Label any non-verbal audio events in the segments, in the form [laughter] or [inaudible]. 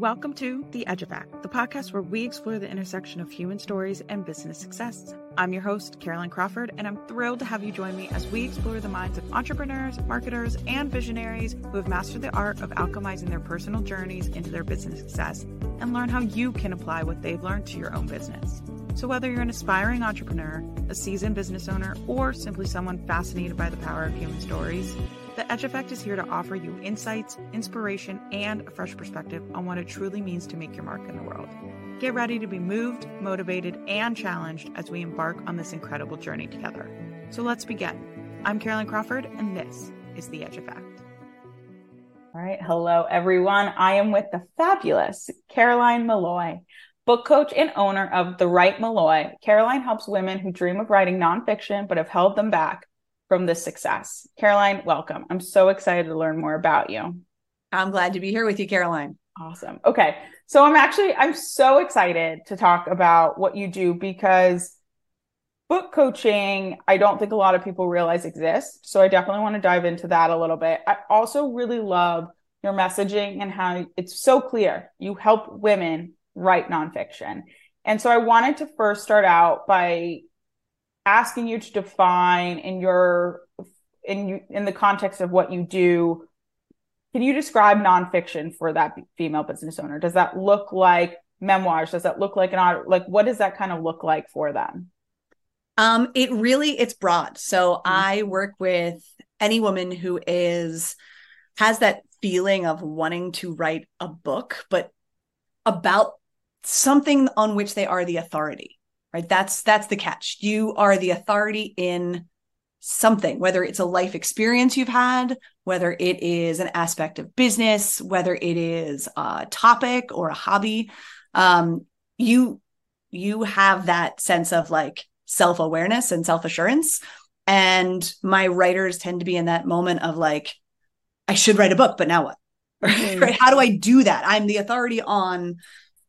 Welcome to The Edge Effect, the podcast where we explore the intersection of human stories and business success. I'm your host, Carolyn Crawford, and I'm thrilled to have you join me as we explore the minds of entrepreneurs, marketers, and visionaries who have mastered the art of alchemizing their personal journeys into their business success and learn how you can apply what they've learned to your own business. So, whether you're an aspiring entrepreneur, a seasoned business owner, or simply someone fascinated by the power of human stories, the Edge Effect is here to offer you insights, inspiration, and a fresh perspective on what it truly means to make your mark in the world. Get ready to be moved, motivated, and challenged as we embark on this incredible journey together. So let's begin. I'm Carolyn Crawford, and this is The Edge Effect. All right. Hello, everyone. I am with the fabulous Caroline Malloy, book coach and owner of The Write Malloy. Caroline helps women who dream of writing nonfiction but have held them back from this success. Caroline, welcome. I'm so excited to learn more about you. I'm glad to be here with you, Caroline. Awesome. Okay. So I'm actually I'm so excited to talk about what you do because book coaching I don't think a lot of people realize exists. So I definitely want to dive into that a little bit. I also really love your messaging and how it's so clear. You help women write nonfiction. And so I wanted to first start out by asking you to define in your in you in the context of what you do can you describe nonfiction for that female business owner does that look like memoirs does that look like an art? like what does that kind of look like for them um it really it's broad so mm-hmm. i work with any woman who is has that feeling of wanting to write a book but about something on which they are the authority right? That's that's the catch. You are the authority in something whether it's a life experience you've had whether it is an aspect of business whether it is a topic or a hobby um, you you have that sense of like self-awareness and self-assurance. And my writers tend to be in that moment of like i should write a book but now what? [laughs] Mm-hmm. right? How do i do that? I'm the authority on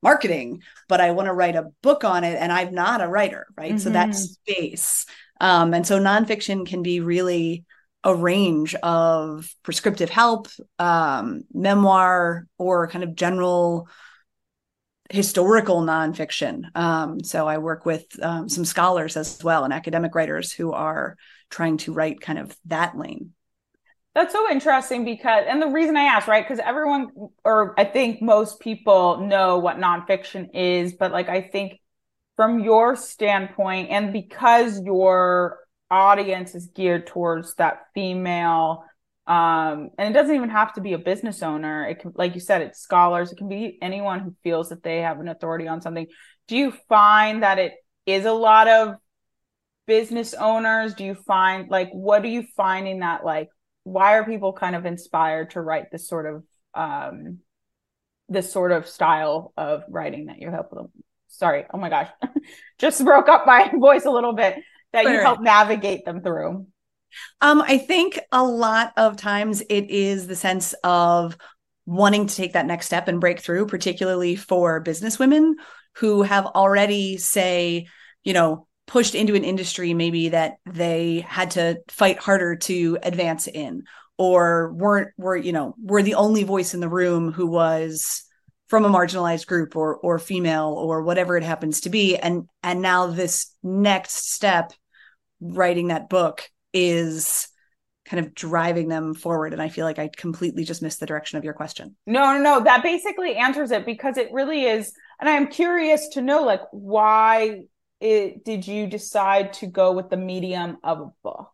marketing, but I want to write a book on it and I'm not a writer, right? Mm-hmm. So that space. Um, and so nonfiction can be really a range of prescriptive help, um, memoir, or kind of general historical nonfiction. Um, so I work with um, some scholars as well and academic writers who are trying to write kind of that lane. That's so interesting because, and the reason I asked, right? Because everyone, or I think most people know what nonfiction is, but like I think from your standpoint, and because your audience is geared towards that female, um, and it doesn't even have to be a business owner. It can, like you said, it's scholars. It can be anyone who feels that they have an authority on something. Do you find that it is a lot of business owners? Do you find like what are you finding that like why are people kind of inspired to write this sort of um this sort of style of writing that you help them? Sorry oh my gosh [laughs] just broke up my [laughs] voice a little bit that you help navigate them through. Um i think a lot of times it is the sense of wanting to take that next step and break through particularly for business women who have already say you know pushed into an industry maybe that they had to fight harder to advance in or weren't were you know were the only voice in the room who was from a marginalized group or or female or whatever it happens to be. And and now this next step writing that book is kind of driving them forward. And i feel like i completely just missed the direction of your question. No no no. That basically answers it because it really is and i'm curious to know like why it, did you decide to go with the medium of a book?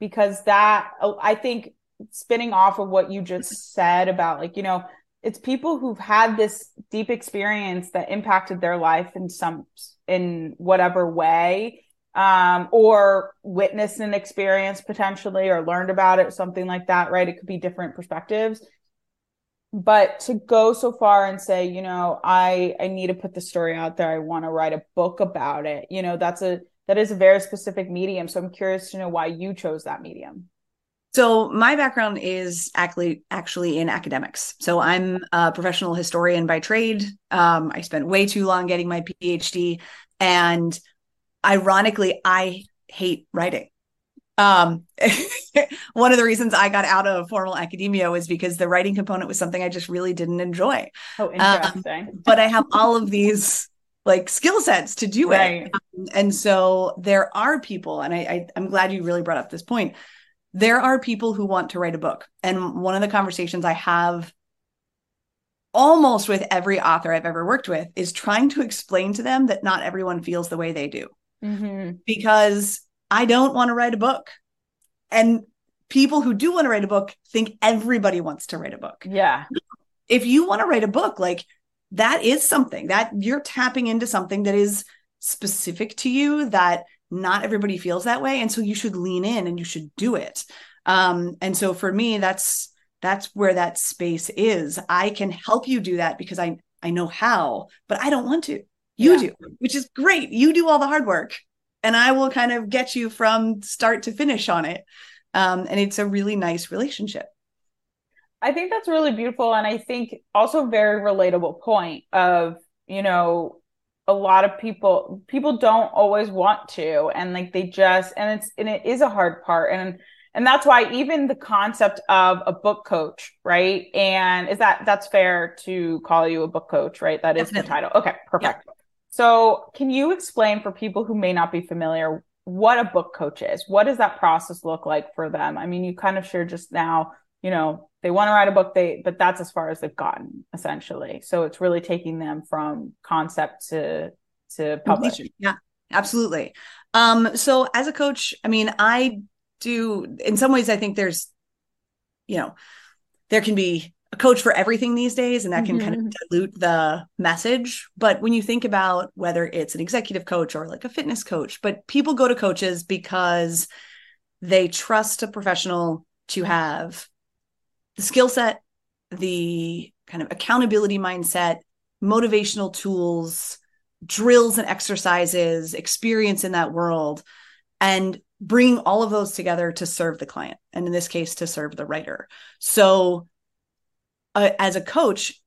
Because that, I think, spinning off of what you just said about like, you know, it's people who've had this deep experience that impacted their life in some, in whatever way, um, or witnessed an experience potentially or learned about it, something like that, right? It could be different perspectives but to go so far and say you know i i need to put the story out there. I want to write a book about it. You know that's a that is a very specific medium. So i'm curious to know why you chose that medium. So my background is actually actually in academics. So i'm a professional historian by trade. Um, i spent way too long getting my phd and ironically i hate writing Um, [laughs] one of the reasons I got out of formal academia was because the writing component was something I just really didn't enjoy. Oh, interesting. Um, but I have all of these like skill sets to do right. it. Um, and so there are people, and I, I I'm glad you really brought up this point. There are people who want to write a book. And one of the conversations I have almost with every author I've ever worked with is trying to explain to them that not everyone feels the way they do. Mm-hmm. Because I don't want to write a book. And people who do want to write a book think everybody wants to write a book. Yeah. If you want to write a book, like that is something that you're tapping into something that is specific to you that not everybody feels that way. And so you should lean in and you should do it. Um, and so for me, that's that's where that space is. I can help you do that because I I know how, but I don't want to. You yeah. do, which is great. You do all the hard work and I will kind of get you from start to finish on it. Um, and it's a really nice relationship. I think that's really beautiful. And I think also very relatable point of, you know, a lot of people people don't always want to and like they just and it's and it is a hard part and and that's why even the concept of a book coach right and is that that's fair to call you a book coach right that is Definitely. the title okay perfect yeah. So, can you explain for people who may not be familiar what a book coach is? What does that process look like for them? I mean, you kind of shared just now, you know, they want to write a book, they but that's as far as they've gotten essentially. So it's really taking them from concept to to publish. Yeah, absolutely. Um, so as a coach, I mean, I do in some ways I think there's, you know, there can be a coach for everything these days and that can mm-hmm. kind of mm-hmm. dilute the message but when you think about whether it's an executive coach or like a fitness coach but people go to coaches because they trust a professional to have the skill set the kind of accountability mindset motivational tools drills and exercises experience in that world and bring all of those together to serve the client and in this case to serve the writer so uh, as a coach,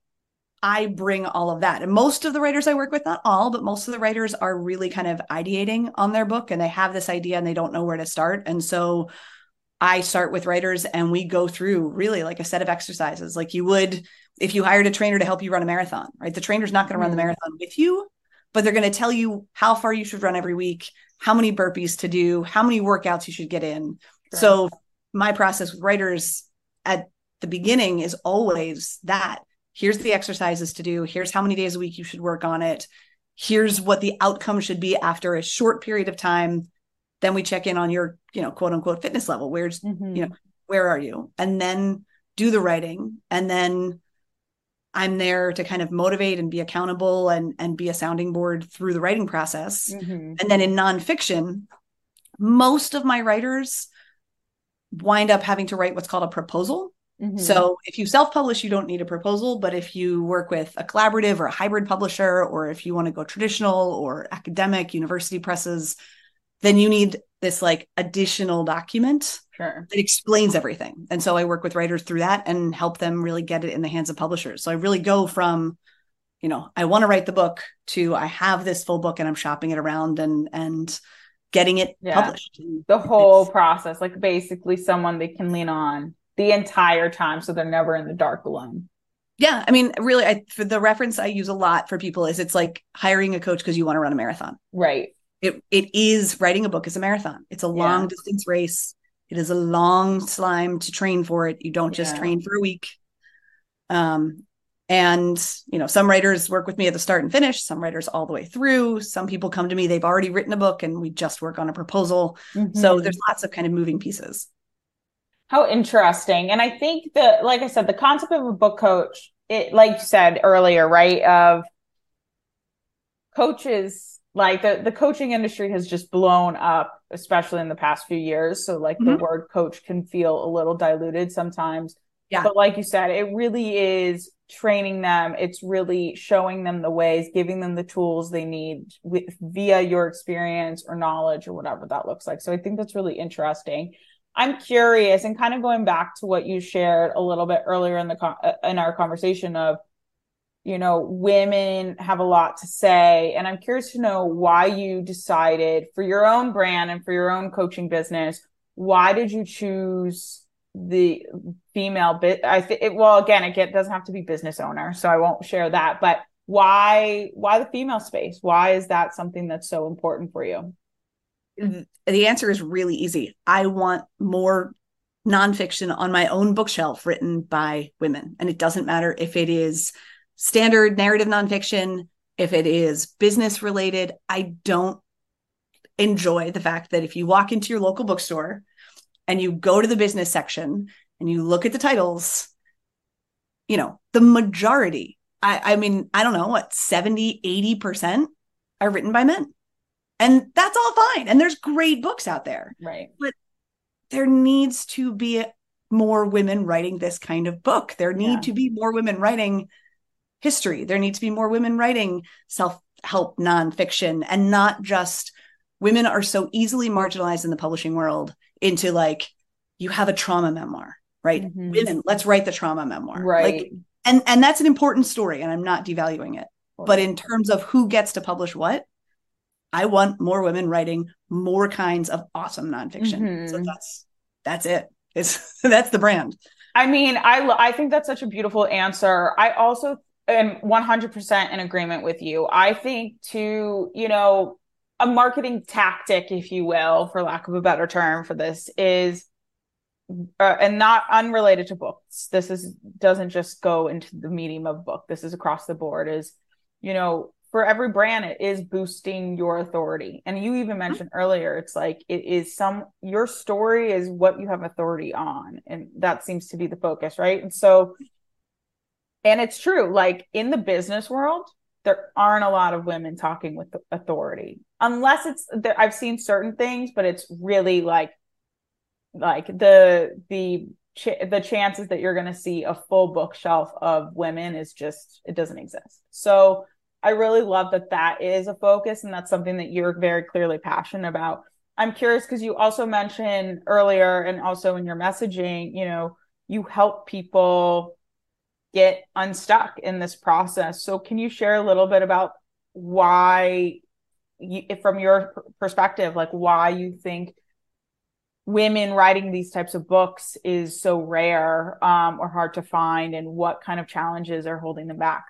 I bring all of that. And most of the writers I work with, not all, but most of the writers are really kind of ideating on their book and they have this idea and they don't know where to start. And so I start with writers and we go through really like a set of exercises, like you would if you hired a trainer to help you run a marathon, right? The trainer's not going to mm-hmm. run the mm-hmm. marathon with you, but they're going to tell you how far you should run every week, how many burpees to do, how many workouts you should get in. Sure. So my process with writers at the beginning is always that. Here's the exercises to do. Here's how many days a week you should work on it. Here's what the outcome should be after a short period of time. Then we check in on your you know quote unquote fitness level. Where's mm-hmm. you know where are you? And then do the writing. And then i'm there to kind of motivate and be accountable and and be a sounding board through the writing process. Mm-hmm. and then in nonfiction most of my writers wind up having to write what's called a proposal Mm-hmm. So if you self-publish, you don't need a proposal, but if you work with a collaborative or a hybrid publisher, or if you want to go traditional or academic university presses, then you need this like additional document sure. that explains everything. And so I work with writers through that and help them really get it in the hands of publishers. So I really go from, you know, I want to write the book to I have this full book and I'm shopping it around and and getting it yeah. published. The whole it's, process, like basically someone they can lean on the entire time so they're never in the dark alone. Yeah i mean really I, for the reference i use a lot for people is it's like hiring a coach because you want to run a marathon. Right. It it is writing a book is a marathon. It's a long distance race. It is a long slime to train for it. You don't just yeah. train for a week. Um and you know some writers work with me at the start and finish some writers all the way through. Some people come to me they've already written a book and we just work on a proposal. Mm-hmm. so there's lots of kind of moving pieces how interesting. And I think that, like I said, the concept of a book coach, it, like you said earlier, right? Of coaches, like the, the coaching industry has just blown up, especially in the past few years. So, like, mm-hmm. the word coach can feel a little diluted sometimes. Yeah. But, like you said, it really is training them. It's really showing them the ways, giving them the tools they need with, via your experience or knowledge or whatever that looks like. So, I think that's really interesting. I'm curious and kind of going back to what you shared a little bit earlier in the uh, in our conversation of you know women have a lot to say and I'm curious to know why you decided for your own brand and for your own coaching business why did you choose the female bit i think well again it get, doesn't have to be business owner so i won't share that but why why the female space? Why is that something that's so important for you the answer is really easy i want more nonfiction on my own bookshelf written by women and it doesn't matter if it is standard narrative nonfiction if it is business related i don't enjoy the fact that if you walk into your local bookstore and you go to the business section and you look at the titles, you know, the majority, I, I mean, I don't know what, 70, 80% are written by men. And that's all fine. And there's great books out there. Right. But there needs to be more women writing this kind of book. There need yeah. to be more women writing history. There need to be more women writing self help nonfiction and not just women are so easily marginalized in the publishing world into like you have a trauma memoir right mm-hmm. women let's write the trauma memoir right like and and that's an important story and i'm not devaluing it but in terms of who gets to publish what i want more women writing more kinds of awesome nonfiction mm-hmm. so that's that's it it's [laughs] that's the brand i mean i i think that's such a beautiful answer i also am 100% in agreement with you i think to you know a marketing tactic, if you will, for lack of a better term for this, is uh, and not unrelated to books. This is doesn't just go into the medium of book. This is across the board. Is you know for every brand it is boosting your authority and you even mm-hmm. mentioned mm-hmm. earlier it's like it is some your story is what you have authority on and that seems to be the focus right and so and it's true like in the business world there aren't a lot of women talking with authority unless it's i've seen certain things but it's really like like the the ch- the chances that you're going to see a full bookshelf of women is just it doesn't exist so i really love that that is a focus and that's something that you're very clearly passionate about i'm curious because you also mentioned earlier and also in your messaging you know you help people get unstuck in this process. So, can you share a little bit about why, you, from your perspective, like why you think women writing these types of books is so rare um, or hard to find, and what kind of challenges are holding them back?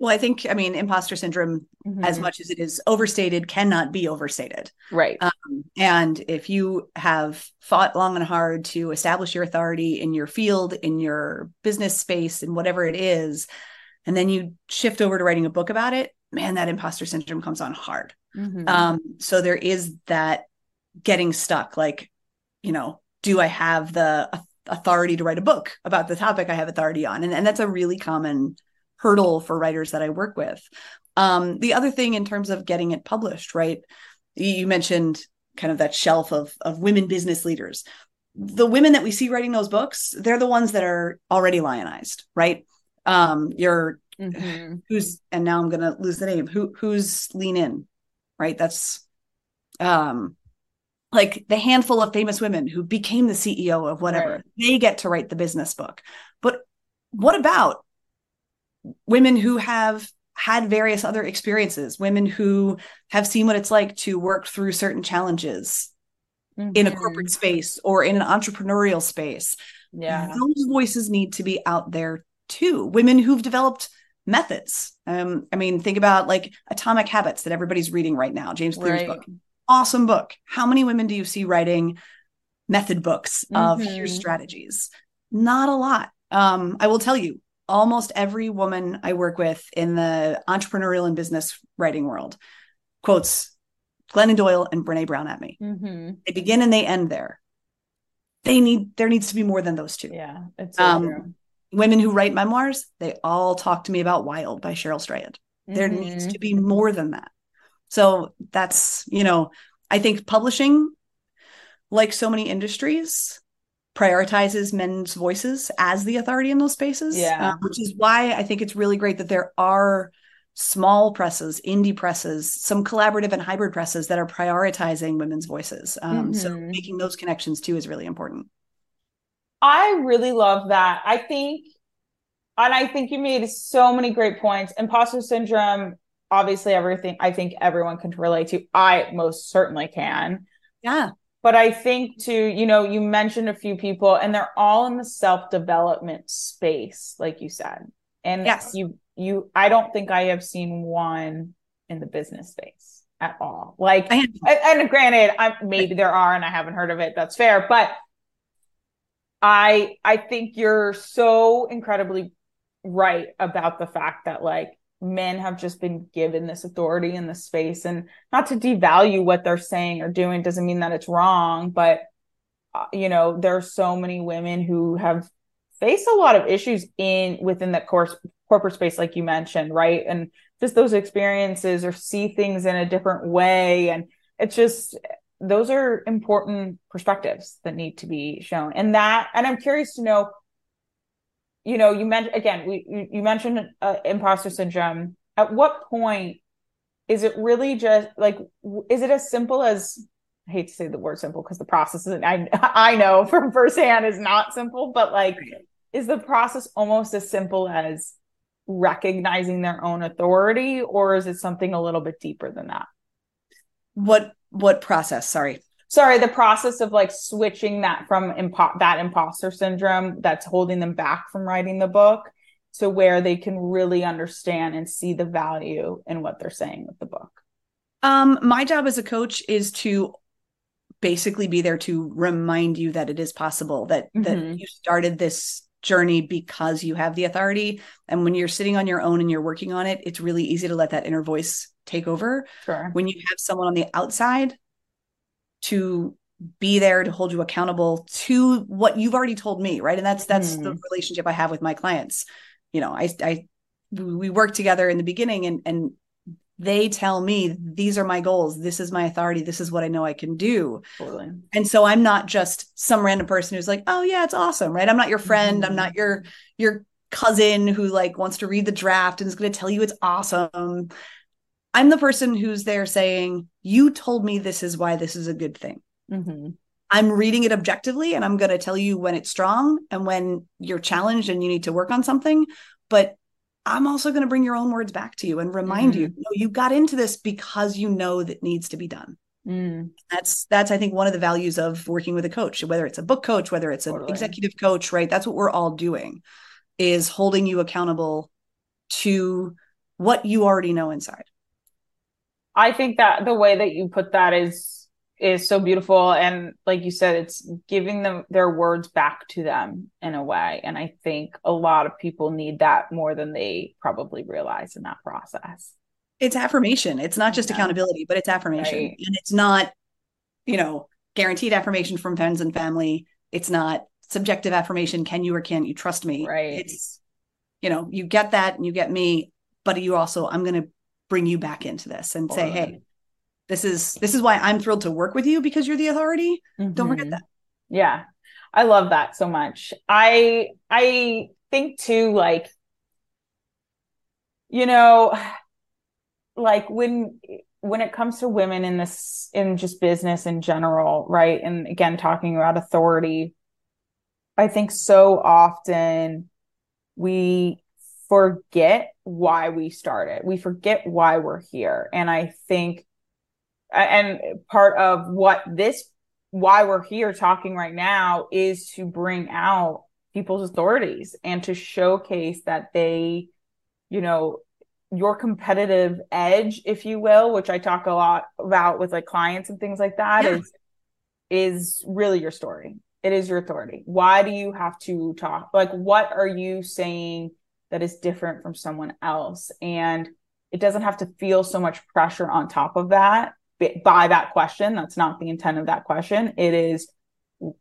Well, I think, I mean, imposter syndrome, mm-hmm. as much as it is overstated, cannot be overstated. Right. Um, and if you have fought long and hard to establish your authority in your field, in your business space, and whatever it is, and then you shift over to writing a book about it, man, that imposter syndrome comes on hard. Mm-hmm. Um, so there is that getting stuck. Like, you know, do I have the authority to write a book about the topic I have authority on? And, and that's a really common hurdle for writers that I work with. Um, the other thing in terms of getting it published, right? You mentioned kind of that shelf of of women business leaders. The women that we see writing those books, they're the ones that are already lionized, right? Um, you're mm-hmm. [sighs] who's and now I'm gonna lose the name. Who who's lean in, right? That's um like the handful of famous women who became the CEO of whatever, right. they get to write the business book. But what about women who have had various other experiences, women who have seen what it's like to work through certain challenges mm-hmm. in a corporate mm-hmm. space or in an entrepreneurial space. Yeah. Those voices need to be out there too. Women who've developed methods. Um, I mean, think about like Atomic Habits that everybody's reading right now, James Clear's right. book. Awesome book. How many women do you see writing method books of mm-hmm. here's strategies? Not a lot. Um, I will tell you, almost every woman I work with in the entrepreneurial and business writing world quotes Glennon Doyle and Brene Brown at me. Mm-hmm. They begin and they end there. They need there needs to be more than those two. Yeah, it's so um, women who write memoirs. They all talk to me about Wild by Cheryl Strayed. Mm-hmm. There needs to be more than that. So that's you know I think publishing, like so many industries, prioritizes men's voices as the authority in those spaces. Yeah. Uh, which is why I think it's really great that there are small presses, indie presses, some collaborative and hybrid presses that are prioritizing women's voices. Um, mm-hmm. So making those connections too is really important. I really love that. I think, and I think you made so many great points. Imposter syndrome, obviously, everything I think everyone can relate to. I most certainly can. Yeah but I think to, you know, you mentioned a few people and they're all in the self-development space, like you said. And yes. you you I don't think I have seen one in the business space at all. Like and, and granted, I maybe there are and I haven't heard of it. That's fair. But I I think you're so incredibly right about the fact that like men have just been given this authority in this space. And not to devalue what they're saying or doing doesn't mean that it's wrong but uh, you know there are so many women who have faced a lot of issues in within that course corporate space like you mentioned right? And just those experiences or see things in a different way. And it's just those are important perspectives that need to be shown. And that and i'm curious to know you know, you mentioned again, we you, you mentioned uh, imposter syndrome. At what point is it really just like is it as simple as I hate to say the word simple because the process is I [laughs] I know from firsthand is not simple, but like is the process almost as simple as recognizing their own authority or is it something a little bit deeper than that? What what process? Sorry sorry the process of like switching that from impo- that imposter syndrome that's holding them back from writing the book to where they can really understand and see the value in what they're saying with the book um my job as a coach is to basically be there to remind you that it is possible that mm-hmm. that you started this journey because you have the authority and when you're sitting on your own and you're working on it it's really easy to let that inner voice take over sure. when you have someone on the outside to be there to hold you accountable to what you've already told me right and that's that's mm. the mm-hmm. relationship i have with my clients you know i i we work together in the beginning and and they tell me these are my goals this is my authority this is what i know i can do totally. and so i'm not just some random person who's like oh yeah it's awesome right i'm not your friend mm. i'm not your your cousin who like wants to read the draft and is going to tell you it's awesome I'm the person who's there saying, You told me this is why this is a good thing. Mm-hmm. I'm reading it objectively and I'm going to tell you when it's strong and when you're challenged and you need to work on something. But I'm also going to bring your own words back to you and remind mm-hmm. you, no, you got into this because you know that needs to be done. Mm. That's that's I think one of the values of working with a coach, whether it's a book coach, whether it's an executive coach, right? That's what we're all doing is holding you accountable to what you already know inside. I think that the way that you put that is is so beautiful and like you said it's giving them their words back to them in a way and I think a lot of people need that more than they probably realize in that process. It's affirmation. It's not just yeah. accountability, but it's affirmation. Right. And it's not you know, guaranteed affirmation from friends and family. It's not subjective affirmation can you or can't you trust me. Right. It's you know, you get that and you get me, but you also I'm going to bring you back into this and say, hey, this is this is why I'm thrilled to work with you because you're the authority. Mm-hmm. Don't forget mm-hmm. that. Yeah. I love that so much. I I think too like you know like when when it comes to women in this in just business in general, right? And again talking about authority, I think so often we forget why we started. We forget why we're here. And I think, and part of what this, why we're here talking right now is to bring out people's authorities and to showcase that they, you know, your competitive edge, if you will, which I talk a lot about with like clients and things like that, yeah. is is really your story. It is your authority. Why do you have to talk? Like, what are you saying that is different from someone else. And it doesn't have to feel so much pressure on top of that by that question. That's not the intent of that question. It is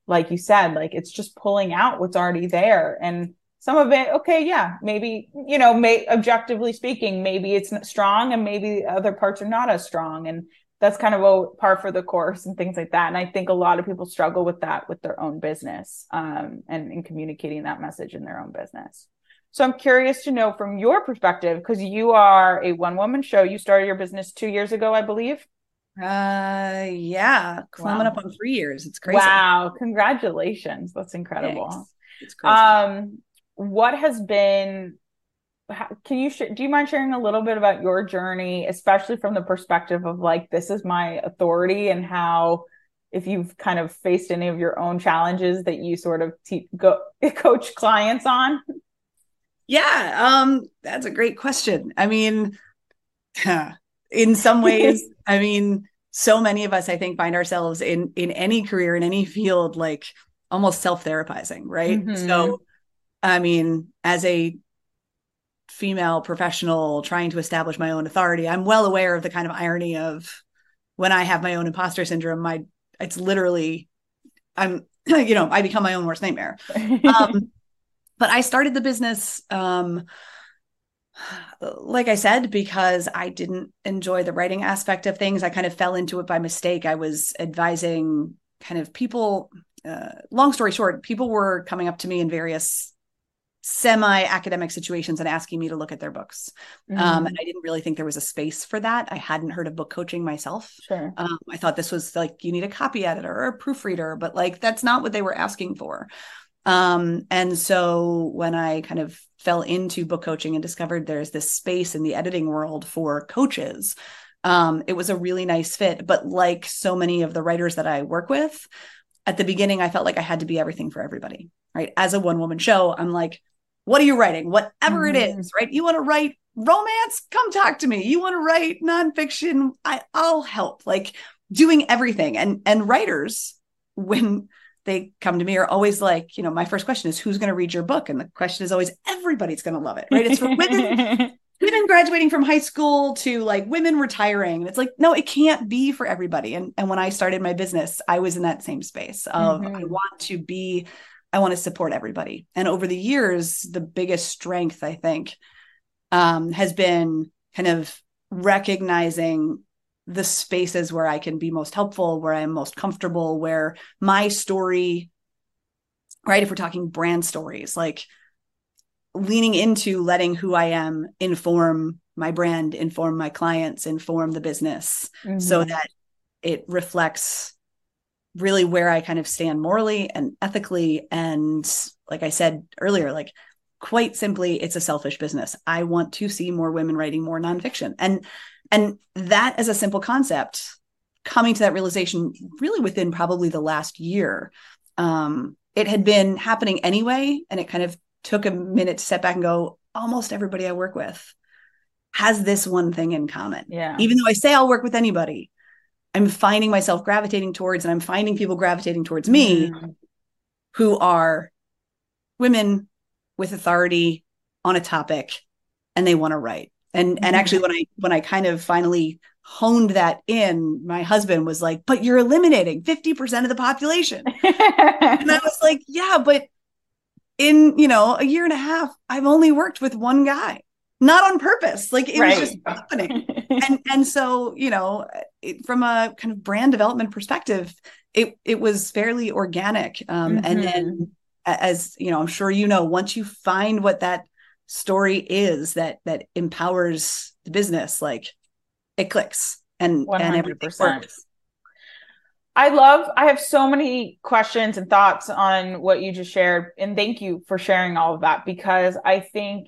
like you said like it's just pulling out what's already there. And some of it okay yeah maybe you know may objectively speaking maybe it's strong and maybe other parts are not as strong. And that's kind of a par for the course and things like that. And i think a lot of people struggle with that with their own business um, and in communicating that message in their own business so I'm curious to know from your perspective, because you are a one woman show. You started your business two years ago, I believe. Uh, yeah, climbing wow. up on three years. It's crazy. Wow, congratulations! That's incredible. Thanks. It's crazy. Um, what has been? Can you sh- do you mind sharing a little bit about your journey, especially from the perspective of like this is my authority and how if you've kind of faced any of your own challenges that you sort of te- go [laughs] coach clients on. Yeah, um, that's a great question. I mean, [sighs] in some ways, [laughs] I mean, so many of us, I think, find ourselves in in any career in any field, like almost self therapizing, right? Mm-hmm. So, I mean, as a female professional trying to establish my own authority, I'm well aware of the kind of irony of when I have my own imposter syndrome. My it's literally, I'm, [clears throat] you know, I become my own worst nightmare. [laughs] Um, but I started the business, um, like I said, because I didn't enjoy the writing aspect of things. I kind of fell into it by mistake. I was advising kind of people. Uh, long story short, people were coming up to me in various semi academic situations and asking me to look at their books. Mm-hmm. Um, and I didn't really think there was a space for that. I hadn't heard of book coaching myself. Sure. Um, I thought this was like you need a copy editor or a proofreader, but like that's not what they were asking for. Um, and so when I kind of fell into book coaching and discovered there's this space in the editing world for coaches, um, it was a really nice fit. But like so many of the writers that I work with, at the beginning, I felt like I had to be everything for everybody. Right. As a one woman show, I'm like, what are you writing? Whatever mm-hmm. it is, right? You want to write romance? Come talk to me. You want to write nonfiction? I, I'll help. Like doing everything. And and writers, when they come to me, are always like, you know, my first question is, who's going to read your book? And the question is always, everybody's going to love it, right? It's for women. [laughs] women graduating from high school to like women retiring. And it's like, no, it can't be for everybody. And and when I started my business, I was in that same space of mm-hmm. I want to be I want to support everybody. And over the years, the biggest strength, I think, um, has been kind of recognizing the spaces where I can be most helpful, where I'm most comfortable, where my story, right? If we're talking brand stories, like leaning into letting who I am inform my brand, inform my clients, inform the business mm-hmm. so that it reflects really where I kind of stand morally and ethically. And like I said earlier, like quite simply, it's a selfish business. I want to see more women writing more nonfiction. And and that as a simple concept, coming to that realization really within probably the last year. Um, it had been happening anyway, and it kind of took a minute to step back and go, almost everybody I work with has this one thing in common. Yeah. Even though I say I'll work with anybody, I'm finding myself gravitating towards, and I'm finding people gravitating towards me mm. who are women with authority on a topic and they want to write. And mm. and actually when I when I kind of finally honed that in, my husband was like, but you're eliminating 50% of the population. and I [laughs] was like, yeah, but in, you know, a year and a half, I've only worked with one guy not on purpose like it right. was just happening [laughs] and and so you know it, from a kind of brand development perspective it it was fairly organic um, mm-hmm. and then as you know i'm sure you know once you find what that story is that that empowers the business like it clicks and 100%. and everything works I love, I have so many questions and thoughts on what you just shared. And thank you for sharing all of that because I think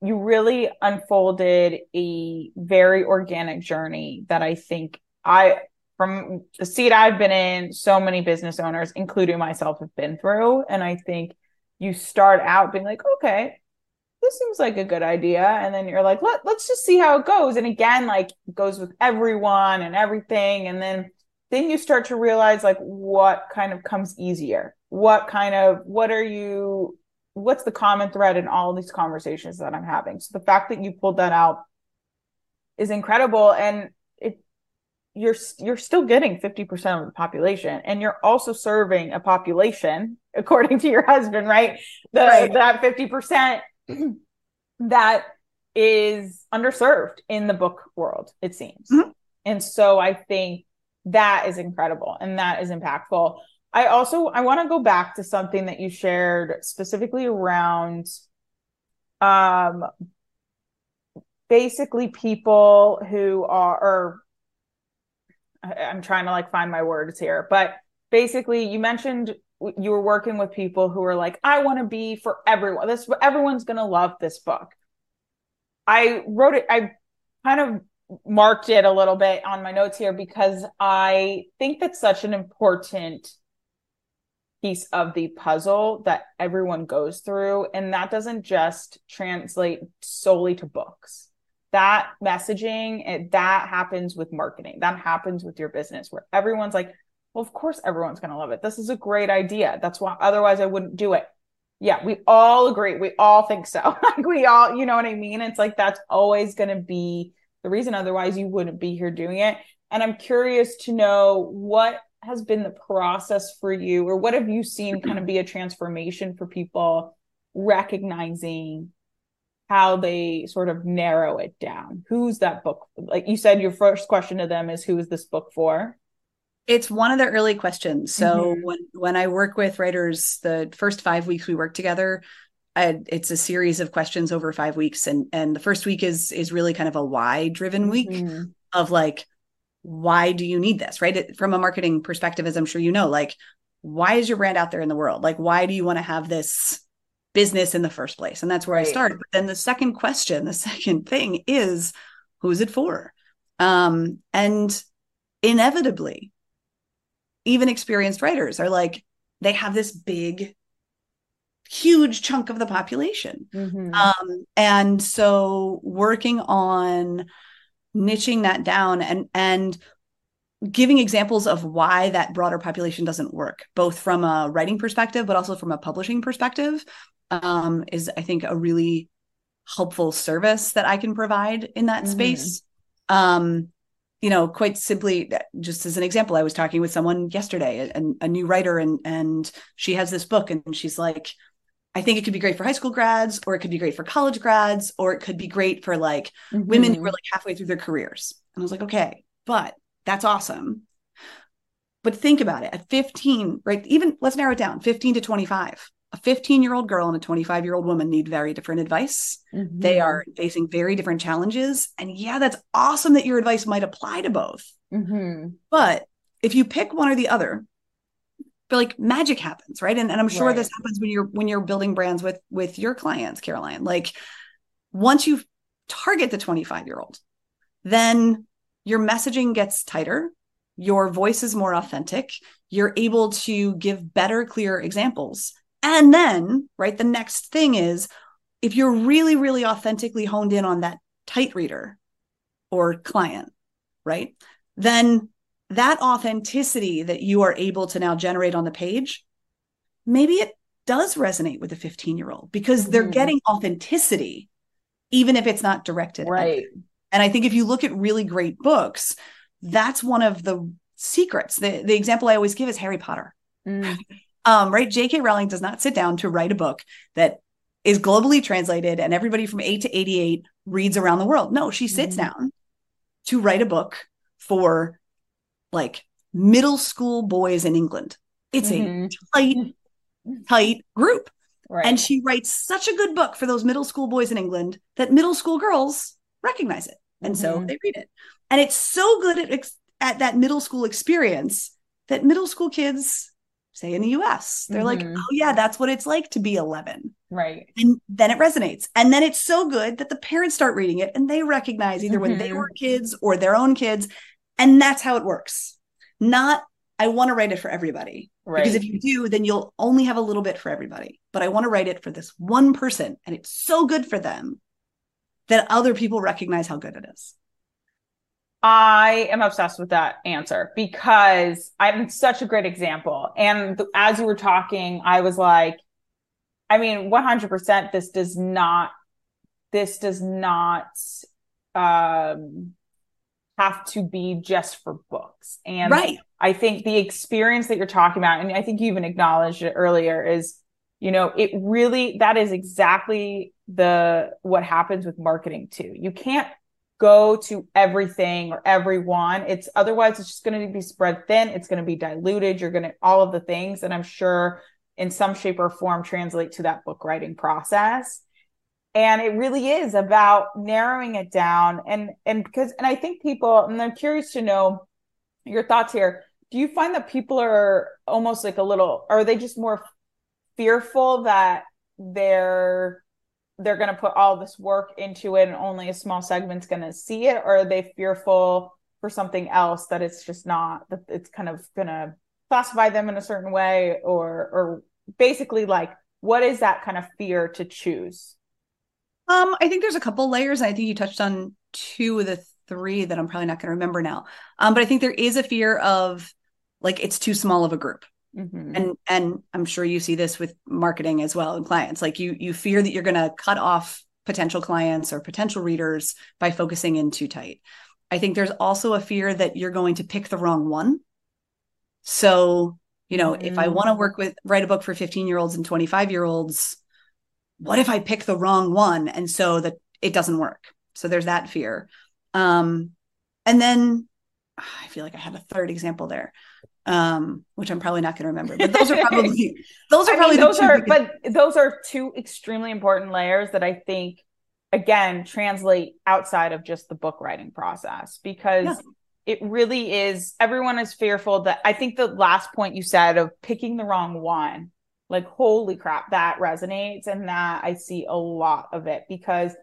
you really unfolded a very organic journey that I think I from the seat I've been in, so many business owners, including myself, have been through. And I think you start out being like, okay, this seems like a good idea. And then you're like, Let, let's just see how it goes. And again, like it goes with everyone and everything. And then then you start to realize like what kind of comes easier. What kind of what are you what's the common thread in all these conversations that I'm having. So the fact that you pulled that out is incredible and you're you're still getting 50% of the population and you're also serving a population [laughs] according to your husband, right? The right. that 50% [clears throat] that is underserved in the book world, it seems. Mm-hmm. And so I think that is incredible and that is impactful. I also I want to go back to something that you shared specifically around um basically people who are or I'm trying to like find my words here, but basically you mentioned you were working with people who were like, I want to be for everyone. This everyone's gonna love this book. I wrote it, I kind of marked it a little bit on my notes here because I think that's such an important piece of the puzzle that everyone goes through. And that doesn't just translate solely to books. That messaging, it, that happens with marketing. That happens with your business where everyone's like, well, of course everyone's going to love it. This is a great idea. That's why otherwise I wouldn't do it. Yeah, we all agree. We all think so. [laughs] like we all, you know what I mean? It's like that's always going to be the reason. Otherwise, you wouldn't be here doing it. And I'm curious to know what has been the process for you, or what have you seen kind of be a transformation for people recognizing how they sort of narrow it down? Who's that book? Like you said, your first question to them is who is this book for? It's one of the early questions. So mm-hmm. when when I work with writers, the first five weeks we work together, I, it's a series of questions over five weeks, and and the first week is is really kind of a why driven week mm-hmm. of like why do you need this right it, from a marketing perspective as i'm sure you know like why is your brand out there in the world like why do you want to have this business in the first place and that's where right. i started. but then the second question the [laughs] second thing is who's it for um and inevitably even experienced writers are like they have this big huge chunk of the population mm-hmm. um and so working on niching that down and and giving examples of why that broader population doesn't work both from a writing perspective but also from a publishing perspective um, is i think a really helpful service that i can provide in that mm-hmm. space um, you know quite simply just as an example i was talking with someone yesterday a, a new writer and and she has this book and she's like I think it could be great for high school grads, or it could be great for college grads, or it could be great for like mm-hmm. women who are like halfway through their careers. And I was like, okay, but that's awesome. But think about it at 15, right? Even let's narrow it down 15 to 25. A 15 year old girl and a 25 year old woman need very different advice. Mm-hmm. They are facing very different challenges. And yeah, that's awesome that your advice might apply to both. Mm-hmm. But if you pick one or the other, but like magic happens right and, and i'm sure right. this happens when you're when you're building brands with with your clients caroline like once you target the 25 year old then your messaging gets tighter your voice is more authentic you're able to give better clear examples and then right the next thing is if you're really really authentically honed in on that tight reader or client right then that authenticity that you are able to now generate on the page, maybe it does resonate with a 15 year old because they're mm-hmm. getting authenticity, even if it's not directed. Right. And I think if you look at really great books, that's one of the secrets. The, the example I always give is Harry Potter. Mm. [laughs] Um, right. J.K. Rowling does not sit down to write a book that is globally translated and everybody from 8 to 88 reads around the world. No, she sits mm. down to write a book for like middle school boys in England. It's mm-hmm. a tight, [laughs] tight group. Right. And she writes such a good book for those middle school boys in England that middle school girls recognize it. And mm-hmm. so they read it. And it's so good at, at that middle school experience that middle school kids say in the US, they're mm-hmm. like, oh, yeah, that's what it's like to be 11. Right. And then it resonates. And then it's so good that the parents start reading it and they recognize either when they mm-hmm. were kids or their own kids and that's how it works. Not, I want to write it for everybody. Right. Because if you do, then you'll only have a little bit for everybody. But I want to write it for this one person. And it's so good for them that other people recognize how good it is. I am obsessed with that answer because I'm such a great example. And th- as you were talking, I was like, I mean, 100% this does not, this does not, um, have to be just for books. And right. I think the experience that you're talking about, and I think you even acknowledged it earlier, is you know it really that is exactly the what happens with marketing too. You can't go to everything or everyone. It's otherwise it's just going to be spread thin. It's going to be diluted. You're going to all of the things, and I'm sure in some shape or form translate to that book writing process and it really is about narrowing it down and and because and i think people and i'm curious to know your thoughts here do you find that people are almost like a little are they just more fearful that they're they're going to put all this work into it and only a small segment's going to see it or are they fearful for something else that it's just not that it's kind of going to classify them in a certain way or or basically like what is that kind of fear to choose? Um i think there's a couple layers. And i think you touched on two of the three that i'm probably not going to remember now. Um but i think there is a fear of like it's too small of a group mm-hmm. and and i'm sure you see this with marketing as well and clients. Like you you fear that you're going to cut off potential clients or potential readers by focusing in too tight. I think there's also a fear that you're going to pick the wrong one. So you know mm-hmm. if i want to work with write a book for 15 year olds and 25 year olds what if i pick the wrong one and so that it doesn't work? So there's that fear. Um and then i feel like i had a third example there um, which I'm probably not going to remember. But those are probably [laughs] those are probably mean, those are but those are two extremely important layers that I think again translate outside of just the book writing process because yeah. it really is everyone is fearful that I think the last point you said of picking the wrong one like holy crap that resonates and that I see a lot of it because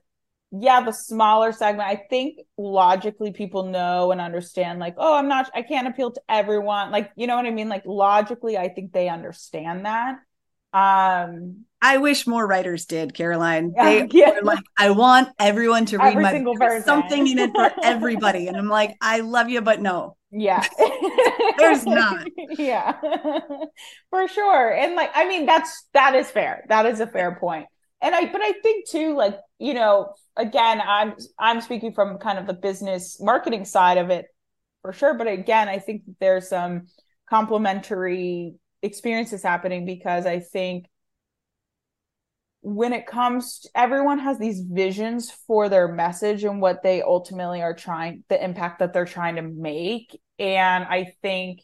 yeah, the smaller segment, I think logically people know and understand, like, oh, I'm not, I can't appeal to everyone. Like, you know what I mean? Like, logically, I think they understand that. Um, I wish more writers did, Caroline. [laughs] They yeah. like, I want everyone to read Every my single something in it for [laughs] everybody. and I'm like, I love you, but no. Yeah. [laughs] There's not. Yeah. for sure. And like, I mean, that's that is fair. That is a fair point. And I but I think too, like, you know, again, I'm I'm speaking from kind of the business marketing side of it for sure. But again, I think there's some complementary experiences happening because I think when it comes to, everyone has these visions for their message and what they ultimately are trying the impact that they're trying to make and i think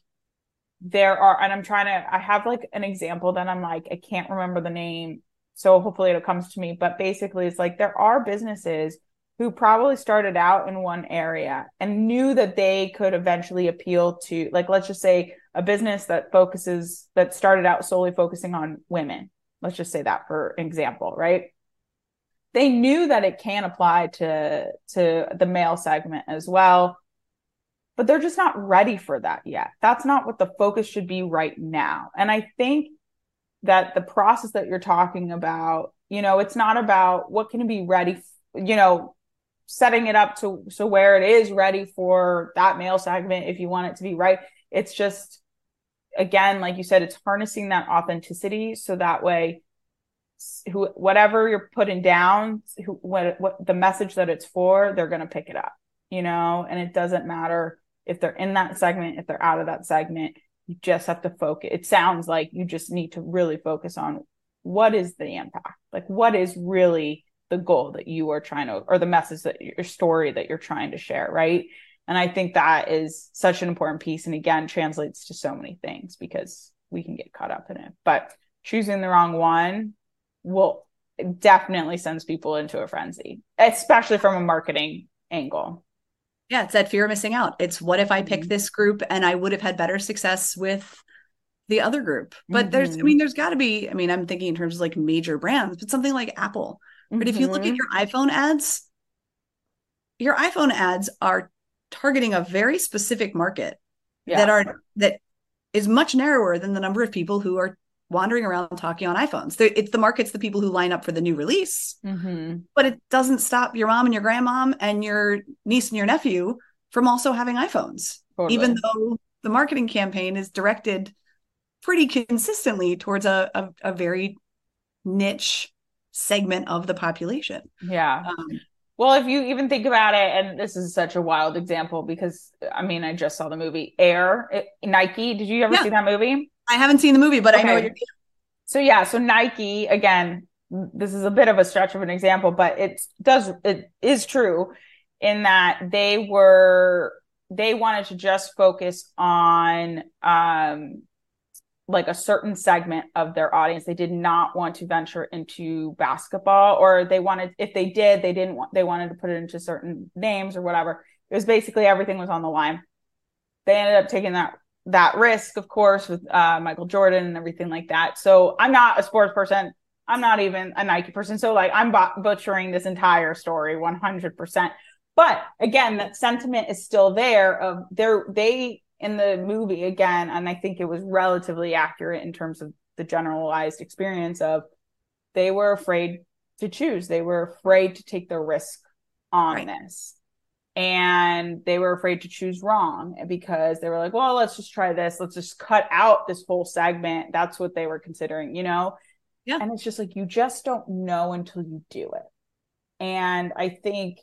there are and i'm trying to i have like an example that i'm like i can't remember the name so hopefully it comes to me. But basically it's like there are businesses who probably started out in one area and knew that they could eventually appeal to like let's just say a business that focuses that started out solely focusing on women. Let's just say that for example right? They knew that it can apply to to the male segment as well but they're just not ready for that yet. That's not what the focus should be right now. And i think that the process that you're talking about, you know, it's not about what can be ready, you know, setting it up to so where it is ready for that male segment if you want it to be right. It's just again, like you said, it's harnessing that authenticity so that way who whatever you're putting down, who, what what the message that it's for, they're going to pick it up, you know, and it doesn't matter if they're in that segment, if they're out of that segment you just have to focus it sounds like you just need to really focus on what is the impact? Like what is really the goal that you are trying to or the message that your story that you're trying to share right? And i think that is such an important piece and again translates to so many things because we can get caught up in it. But choosing the wrong one will definitely sends people into a frenzy especially from a marketing angle yeah, it's that fear of missing out. It's what if I pick mm-hmm. this group and I would have had better success with the other group. But mm-hmm. there's, I mm-hmm. mean, there's got to be, I mean, I'm thinking in terms of like major brands, but something like Apple. Mm-hmm. But if you look at mm-hmm. your iPhone ads, your iPhone ads are targeting a very specific market yeah. that are that is much narrower than the number of people who are wandering around talking on iPhones. It's the market's the people who line up for the new release, mm-hmm. but it doesn't stop your mom and your grandmom and your niece and your nephew from also having iPhones, totally. even though the marketing campaign is directed pretty consistently towards a, a, a very niche segment of the population. Yeah. Um, well, if you even think about it, and this is such a wild example because I mean, I just saw the movie Air, it, Nike. Did you ever yeah. see that movie? I haven't seen the movie, but okay. I know what you're So yeah, so Nike again, this is a bit of a stretch of an example, but it does it is true in that they were they wanted to just focus on um like a certain segment of their audience. They did not want to venture into basketball or they wanted if they did, they didn't want they wanted to put it into certain names or whatever. It was basically everything was on the line. They ended up taking that that risk, of course, with uh, Michael Jordan and everything like that. So I'm not a sports person. I'm not even a Nike person. So like I'm butchering this entire story 100%. But again, that sentiment is still there of they're they in the movie again, and I think it was relatively accurate in terms of the generalized experience of they were afraid to choose. They were afraid to take the risk on right. this. And they were afraid to choose wrong because they were like, well, let's just try this. Let's just cut out this whole segment. That's what they were considering, you know? Yeah. And it's just like, you just don't know until you do it. And I think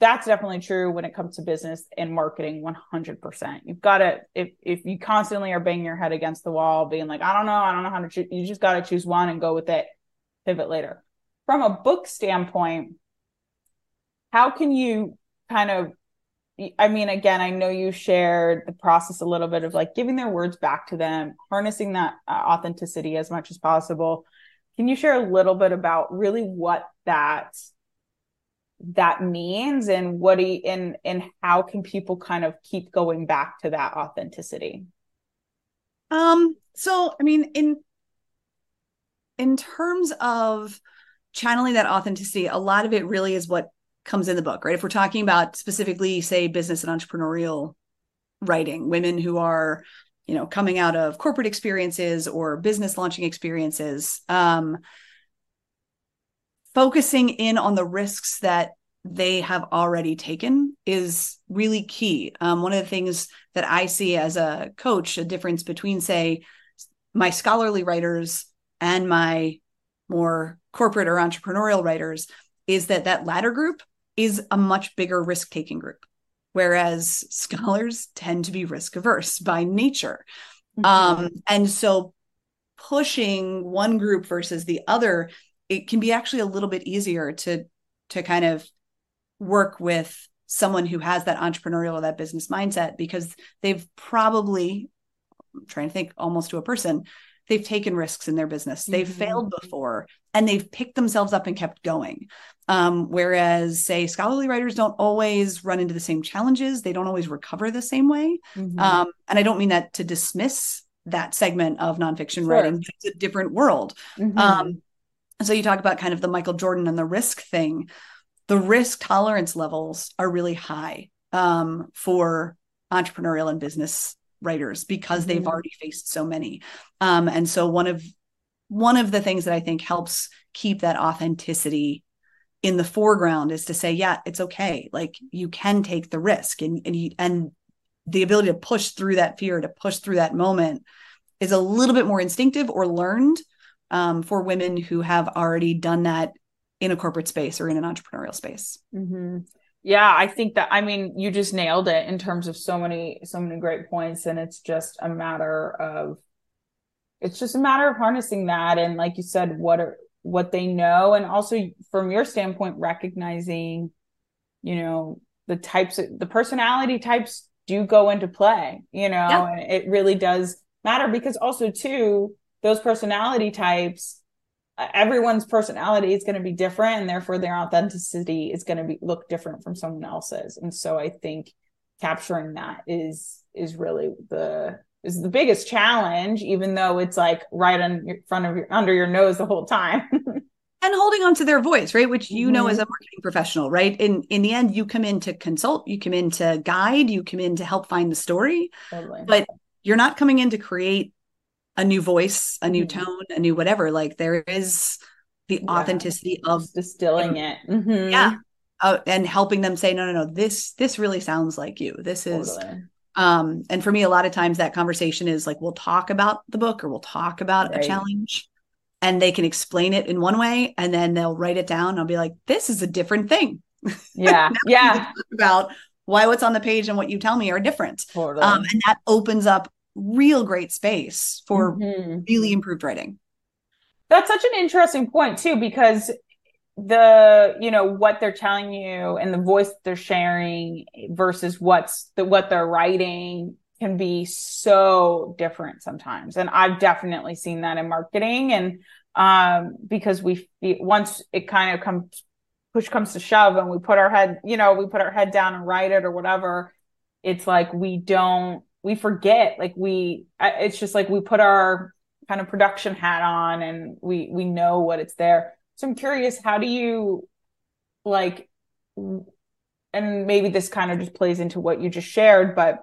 that's definitely true when it comes to business and marketing 100%. You've got to, if, if you constantly are banging your head against the wall, being like, I don't know, I don't know how to choose, you just got to choose one and go with it, pivot later. From a book standpoint, how can you kind of, I mean, again, I know you shared the process a little bit of like giving their words back to them, harnessing that uh, authenticity as much as possible. Can you share a little bit about really what that that means and what do you, and and how can people kind of keep going back to that authenticity um so i mean in in terms of channeling that authenticity a lot of it really is what comes in the book right if we're talking about specifically say business and entrepreneurial writing women who are you know coming out of corporate experiences or business launching experiences um focusing in on the risks that they have already taken is really key. Um, one of the things that I see as a coach, a difference between, say, my scholarly writers and my more corporate or entrepreneurial writers is that that latter group is a much bigger risk taking group, whereas scholars tend to be risk averse by nature. Mm-hmm. Um, and so pushing one group versus the other it can be actually a little bit easier to to kind of work with someone who has that entrepreneurial or that business mindset because they've probably I'm trying to think almost to a person they've taken risks in their business they've mm-hmm. failed before and they've picked themselves up and kept going um, whereas say scholarly writers don't always run into the same challenges they don't always recover the same way mm-hmm. um, and i don't mean that to dismiss that segment of nonfiction sure. writing it's a different world mm-hmm. um, so you talk about kind of the Michael Jordan and the risk thing. The risk tolerance levels are really high um, for entrepreneurial and business writers because mm-hmm. they've already faced so many. Um, and so one of one of the things that I think helps keep that authenticity in the foreground is to say, yeah, it's okay. Like you can take the risk and and you, and the ability to push through that fear, to push through that moment is a little bit more instinctive or learned um, for women who have already done that in a corporate space or in an entrepreneurial space. Mm-hmm. Yeah, I think that I mean you just nailed it in terms of so many so many great points, and it's just a matter of it's just a matter of harnessing that and like you said what are what they know and also from your standpoint recognizing you know the types of the personality types do go into play you know yeah. and it really does matter because also too those personality types everyone's personality is going to be different and therefore their authenticity is going to be look different from someone else's and so i think capturing that is is really the is the biggest challenge even though it's like right in front of your under your nose the whole time [laughs] and holding on to their voice right which you mm-hmm. know as a marketing professional right in in the end you come in to consult you come in to guide you come in to help find the story totally. but you're not coming in to create a new voice, a new mm-hmm. tone, a new whatever. Like there is the yeah. authenticity of Just distilling it. Mm-hmm. Yeah. Uh, and helping them say, no, no, no, this, this really sounds like you. This is, totally. Um, and for me, a lot of times that conversation is like, we'll talk about the book or we'll talk about right. a challenge and they can explain it in one way and then they'll write it down. I'll be like, this is a different thing. [laughs] Yeah. yeah. About why what's on the page and what you tell me are different. Totally. Um, and that opens up real great space for mm-hmm. really improved writing. That's such an interesting point too, because the you know what they're telling you and the voice they're sharing versus what's the what they're writing can be so different sometimes. And i've definitely seen that in marketing. And um because we once it kind of comes push comes to shove and we put our head you know we put our head down and write it or whatever it's like we don't we forget. Like we it's just like we put our kind of production hat on and we we know what it's there so i'm curious how do you like and maybe this kind of just plays into what you just shared but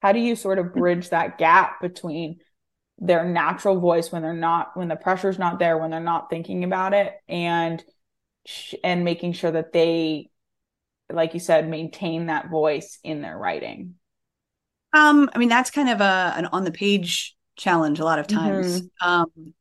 how do you sort of bridge that gap between their natural voice when they're not when the pressure's not there when they're not thinking about it and and making sure that they like you said maintain that voice in their writing um i mean that's kind of a an on the page challenge a lot of times mm-hmm. um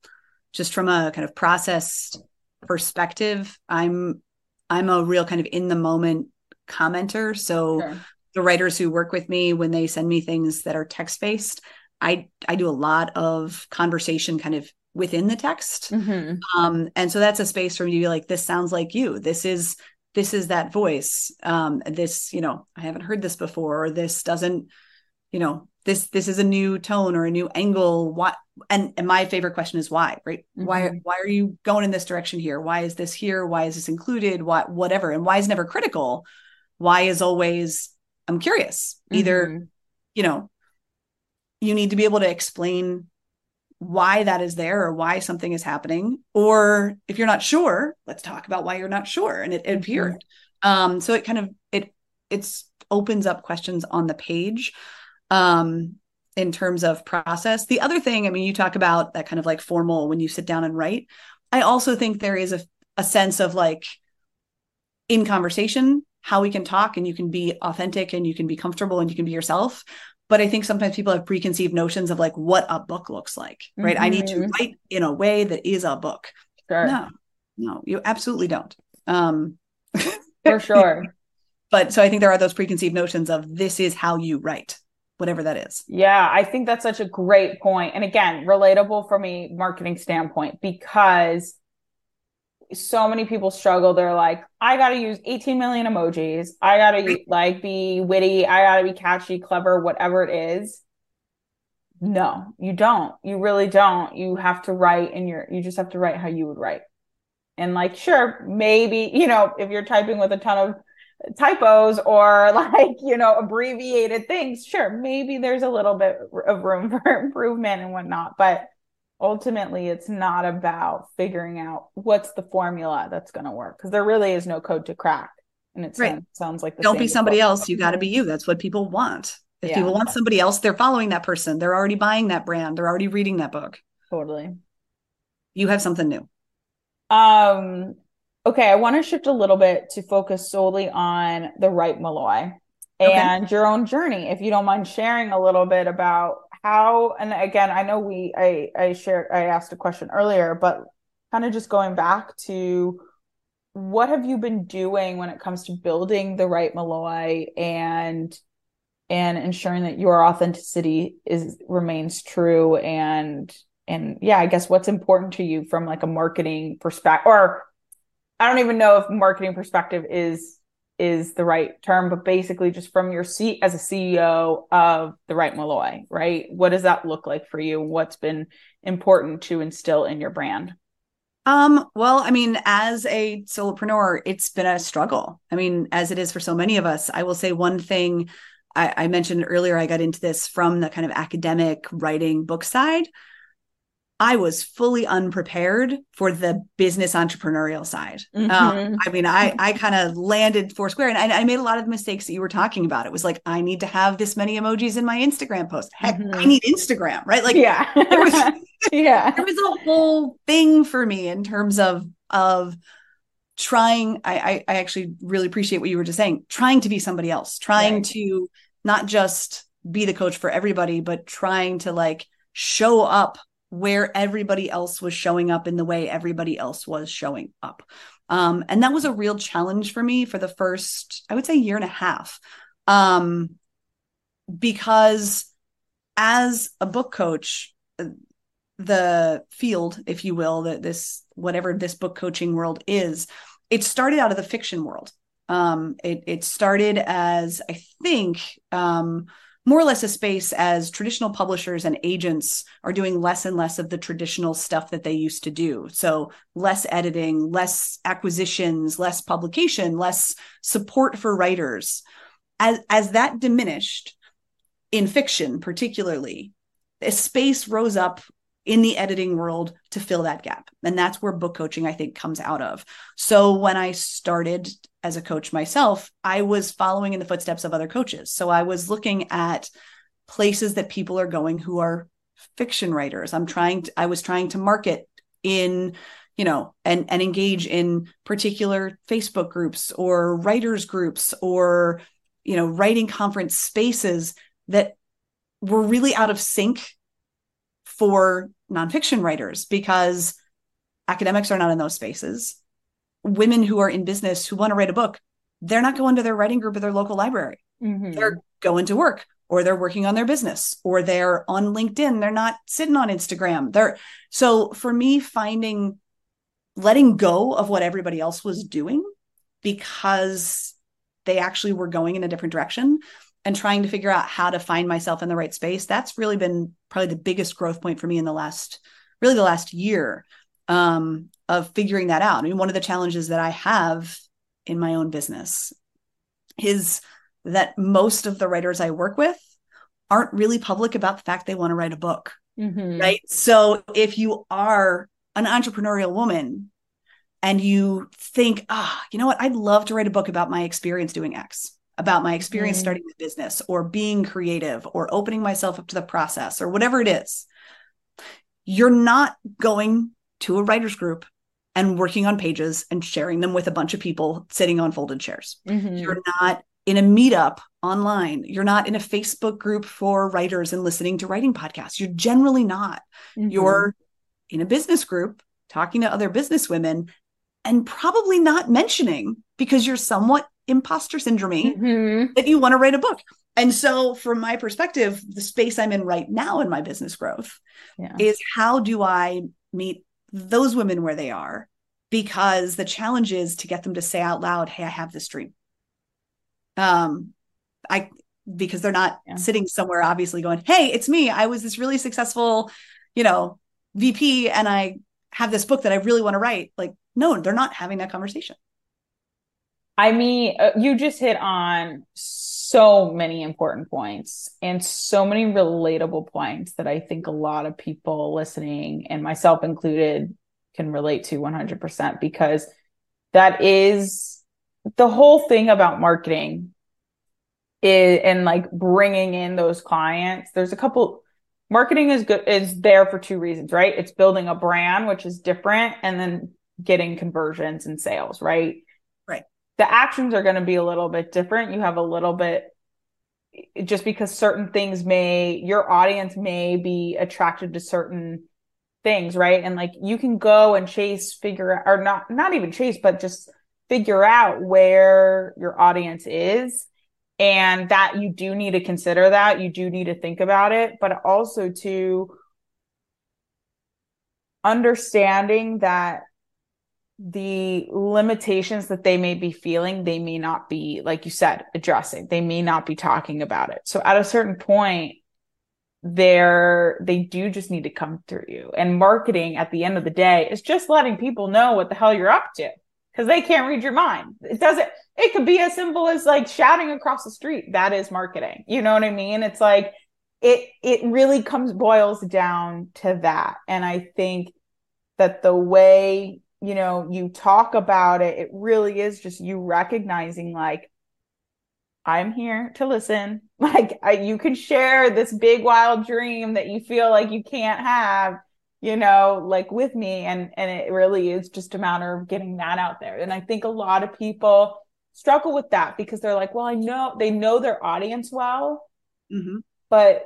just from a kind of process perspective i'm i'm a real kind of in the moment commenter. So sure. the writers who work with me when they send me things that are text based i i do a lot of conversation kind of within the text. Mm-hmm. um and so that's a space for me to be like this sounds like you. This is this is that voice. Um this you know i haven't heard this before. Or this doesn't you know this this is a new tone or a new angle. What and, and my favorite question is why right? Mm-hmm. why why are you going in this direction here? Why is this here? Why is this included? What whatever and why is never critical? Why is always i'm curious. Either mm-hmm. you know you need to be able to explain why that is there or why something is happening or if you're not sure let's talk about why you're not sure and it, it appeared. Mm-hmm. um so it kind of it it's opens up questions on the page. Um in terms of process. The other thing i mean you talk about that kind of like formal when you sit down and write. I also think there is a, a sense of like in conversation how we can talk and you can be authentic and you can be comfortable and you can be yourself. But i think sometimes people have preconceived notions of like what a book looks like right? Mm-hmm. i need to mm-hmm. write in a way that is a book. Sure. no no you absolutely don't. Um [laughs] for sure. [laughs] But so i think there are those preconceived notions of this is how you write whatever that is yeah i think that's such a great point. and again relatable from a marketing standpoint because so many people struggle. They're like, I got to use 18 million emojis. I got to [clears throat] like be witty. I got to be catchy, clever, whatever it is. No, you don't. You really don't. You have to write and you're, you just have to write how you would write. And like, sure, maybe, you know, if you're typing with a ton of typos or [laughs] like, you know, abbreviated things, sure, maybe there's a little bit of room [laughs] for improvement and whatnot. But ultimately it's not about figuring out what's the formula that's going to work because there really is no code to crack and it right. sounds like the don't be somebody else you got to be you that's what people want if yeah. people want somebody else they're following that person they're already buying that brand they're already reading that book totally you have something new um okay i want to shift a little bit to focus solely on the Write Malloy and okay. your own journey if you don't mind sharing a little bit about how and again i know we i i shared i asked a question earlier but kind of just going back to what have you been doing when it comes to building the Write Malloy and and ensuring that your authenticity is remains true and and yeah i guess what's important to you from like a marketing perspective or i don't even know if marketing perspective is is the right term, but basically just from your seat as a CEO of the Write Malloy, right? What does that look like for you? What's been important to instill in your brand? Um, well, I mean, as a solopreneur, it's been a struggle. I mean, as it is for so many of us, I will say one thing I, I mentioned earlier, I got into this from the kind of academic writing book side. I was fully unprepared for the business entrepreneurial side. Um, mm-hmm. Um, I mean, I I kind of landed Foursquare, and I, I, made a lot of the mistakes that you were talking about. It was like I need to have this many emojis in my Instagram post. Heck, mm-hmm. I need Instagram, right? Like, yeah, [laughs] there was, [laughs] yeah, there was a whole thing for me in terms of of trying. I, I I actually really appreciate what you were just saying. Trying to be somebody else, trying right. to not just be the coach for everybody, but trying to like show up where everybody else was showing up in the way everybody else was showing up. Um, and that was a real challenge for me for the first, I would say, year and a half. Um, because as a book coach, the field, if you will, that this, whatever this book coaching world is, it started out of the fiction world. Um, it, it started as, I think, um, more or less a space as traditional publishers and agents are doing less and less of the traditional stuff that they used to do. So, less editing, less acquisitions, less publication, less support for writers. As, as that diminished in fiction, particularly, a space rose up in the editing world to fill that gap. And that's where book coaching, I think, comes out of. So when I started as a coach myself, I was following in the footsteps of other coaches. So I was looking at places that people are going who are fiction writers. I'm trying to, I was trying to market in you know and and engage in particular facebook groups or writers groups or you know writing conference spaces that were really out of sync for nonfiction writers because academics are not in those spaces. Women who are in business who want to write a book, they're not going to their writing group at their local library. Mm-hmm. They're going to work or they're working on their business or they're on LinkedIn. They're not sitting on Instagram. They're so for me, finding letting go of what everybody else was doing because they actually were going in a different direction and trying to figure out how to find myself in the right space that's really been probably the biggest growth point for me in the last really the last year um, of figuring that out. I mean one of the challenges that i have in my own business is that most of the writers i work with aren't really public about the fact they want to write a book mm-hmm. right? So if you are an entrepreneurial woman and you think ah you know what? I'd love to write a book about my experience doing x about my experience mm starting the business or being creative or opening myself up to the process or whatever it is, you're not going to a writer's group and working on pages and sharing them with a bunch of people sitting on folded chairs. Mm-hmm. You're not in a meetup online. You're not in a Facebook group for writers and listening to writing podcasts. You're generally not. Mm-hmm. You're in a business group talking to other business women and probably not mentioning because you're somewhat imposter syndrome mm-hmm. that you want to write a book. And so, from my perspective, the space I'm in right now in my business growth yeah. is how do I meet those women where they are? Because the challenge is to get them to say out loud, "Hey, I have this dream." Um, I because they're not yeah. sitting somewhere obviously going, "Hey, it's me. I was this really successful, you know, VP, and I have this book that I really want to write." Like, no, they're not having that conversation. I mean, uh, you just hit on so many important points and so many relatable points that I think a lot of people listening and myself included can relate to 100% because that is the whole thing about marketing is, and like bringing in those clients. There's a couple marketing is good is there for two reasons, right? It's building a brand which is different and then getting conversions and sales, right? The actions are going to be a little bit different. You have a little bit just because certain things may your audience may be attracted to certain things, right? And like you can go and chase figure or not not even chase but just figure out where your audience is and that you do need to consider that you do need to think about it but also to understanding that the limitations that they may be feeling, they may not be, like you said, addressing. They may not be talking about it. So at a certain point, they're they do just need to come through you. And marketing at the end of the day is just letting people know what the hell you're up to because they can't read your mind. It doesn't, it could be as simple as like shouting across the street. That is marketing. You know what I mean? It's like it it really comes boils down to that. And I think that the way you know you talk about it it really is just you recognizing like i'm here to listen [laughs] like I, you can share this big wild dream that you feel like you can't have you know like with me and and it really is just a matter of getting that out there and i think a lot of people struggle with that because they're like well i know they know their audience well mm-hmm. but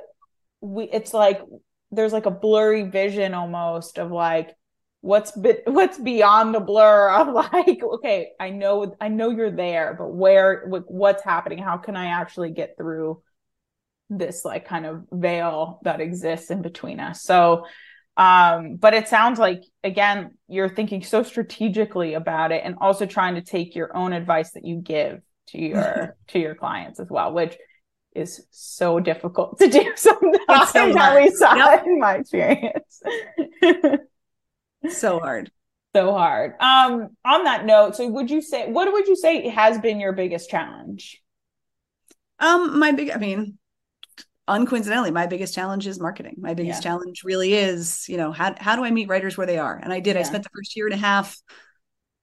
we it's like there's like a blurry vision almost of like what's bit what's beyond the blur of [laughs] like okay i know i know you're there but where what's happening? How can i actually get through this like kind of veil that exists in between us? So um but it sounds like again you're thinking so strategically about it and also trying to take your own advice that you give to your [laughs] to your clients as well which is so difficult to do [laughs] sometimes so at least yep. in my experience so hard so hard um on that note so would you say what would you say has been your biggest challenge um my big i mean uncoincidentally, my biggest challenge is marketing. My biggest yeah. challenge really is, you know, how how do I meet writers where they are? And I did. Yeah. I spent the first year and a half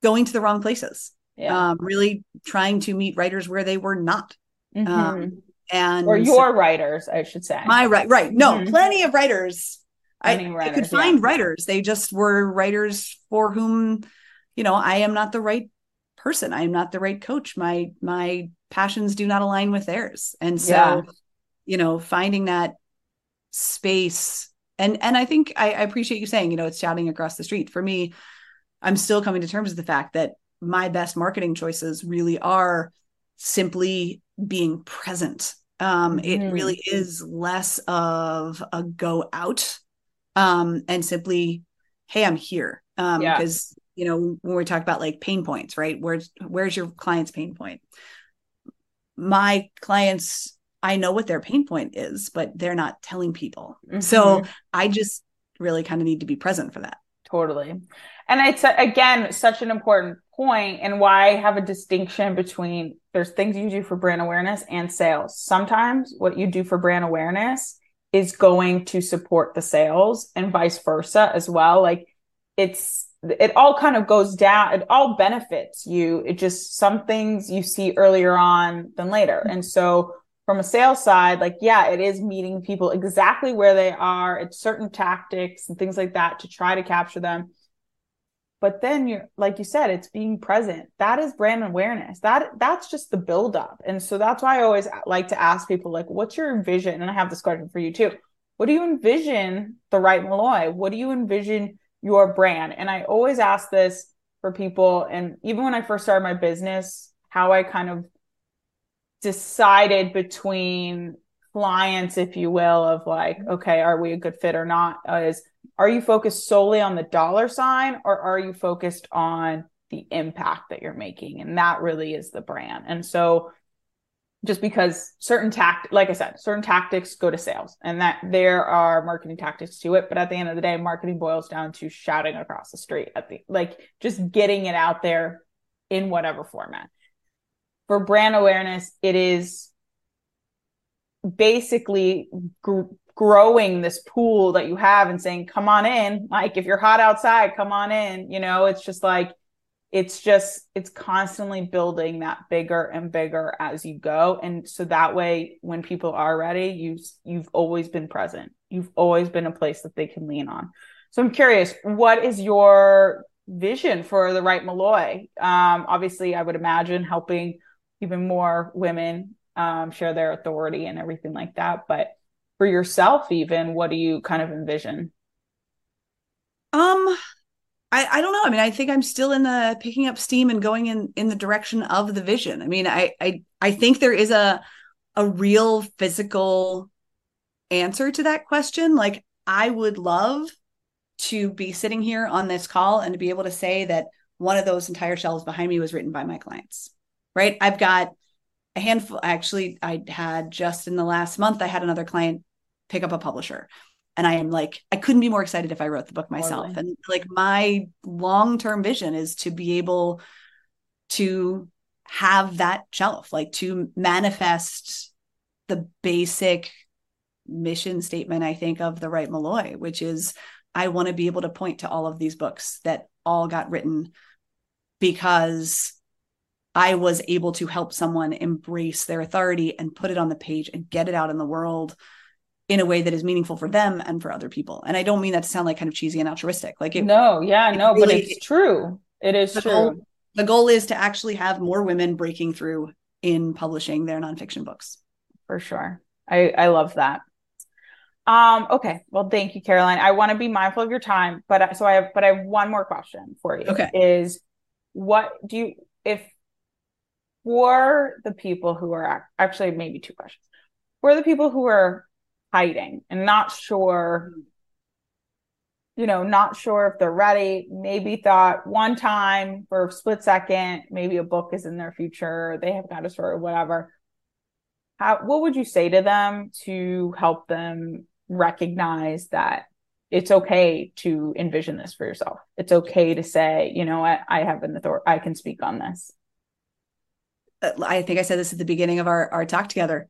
going to the wrong places. Yeah. Um, really trying to meet writers where they were not. Mm-hmm. Um, and or your writers, I should say. My right, right. No, mm-hmm. plenty of writers. I, writers, I could find yeah. writers. They just were writers for whom, you know, I am not the right person. I am not the right coach. My my passions do not align with theirs. And so, yeah. you know, finding that space and and I think I, I appreciate you saying, you know, it's shouting across the street. For me, I'm still coming to terms with the fact that my best marketing choices really are simply being present. Um, mm-hmm. It really is less of a go out um, and simply, hey, I'm here. Um, yeah. Because you know when we talk about like pain points, right? Where's where's your client's pain point? My clients, I know what their pain point is, but they're not telling people. Mm-hmm. So I just really kind of need to be present for that. Totally. And it's again such an important point and why I have a distinction between there's things you do for brand awareness and sales. Sometimes what you do for brand awareness is going to support the sales and vice versa as well. Like it's it all kind of goes down, it all benefits you. It just some things you see earlier on than later. Mm-hmm. And so from a sales side, like, yeah, it is meeting people exactly where they are. It's certain tactics and things like that to try to capture them but then you're like you said it's being present. That is brand awareness. That that's just the buildup. And so that's why i always like to ask people like what's your vision and i have this question for you too. What do you envision the Write Malloy? What do you envision your brand? And i always ask this for people and even when i first started my business how i kind of decided between clients if you will of like okay are we a good fit or not is are you focused solely on the dollar sign or are you focused on the impact that you're making? And that really is the brand. And so just because certain tact like i said certain tactics go to sales and that there are marketing tactics to it. But at the end of the day marketing boils down to shouting across the street at the like just getting it out there in whatever format. For brand awareness it is basically growing this pool that you have and saying, come on in. Like, if you're hot outside, come on in. You know, it's just like, it's just, it's constantly building that bigger and bigger as you go. And so that way, when people are ready, you, you've always been present. You've always been a place that they can lean on. So I'm curious, what is your vision for the Write Malloy? Um, obviously, I would imagine helping even more women um, share their authority and everything like that. But for yourself even what do you kind of envision um I, I don't know. I mean, I think I'm still in the picking up steam and going in in the direction of the vision. I mean, I I I think there is a a real physical answer to that question. Like I would love to be sitting here on this call and to be able to say that one of those entire shelves behind me was written by my clients. Right? I've got a handful actually I had just in the last month I had another client pick up a publisher and i am like i couldn't be more excited if i wrote the book myself totally. and like my long-term vision is to be able to have that shelf like to manifest the basic mission statement i think of the Write Malloy which is i want to be able to point to all of these books that all got written because I was able to help someone embrace their authority and put it on the page and get it out in the world in a way that is meaningful for them and for other people. And I don't mean that to sound like kind of cheesy and altruistic. Like it, no, yeah, no, really, but it's true. It is the true. Goal, the goal is to actually have more women breaking through in publishing their nonfiction books. For sure. I, I love that. Um, okay. Well, thank you, Caroline. I want to be mindful of your time, but so I have, but I have one more question for you. Okay. Is what do you, if for the people who are actually maybe two questions, for the people who are hiding and not sure you know not sure if they're ready maybe thought one time for a split second maybe a book is in their future they have got a story whatever. How what would you say to them to help them recognize that it's okay to envision this for yourself? It's okay to say you know i, I have an authority i can speak on this i think i said this at the beginning of our, our talk together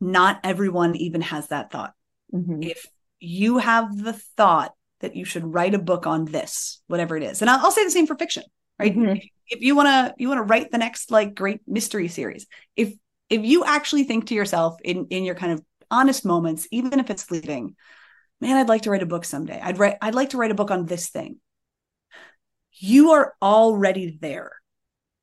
not everyone even has that thought. Mhm. If you have the thought that you should write a book on this, whatever it is, and I'll, I'll say the same for fiction, right? Mhm. If you want to, you want to write the next like great mystery series. If if you actually think to yourself in in your kind of honest moments, even if it's sleeping, man, I'd like to write a book someday. I'd write, I'd like to write a book on this thing. You are already there,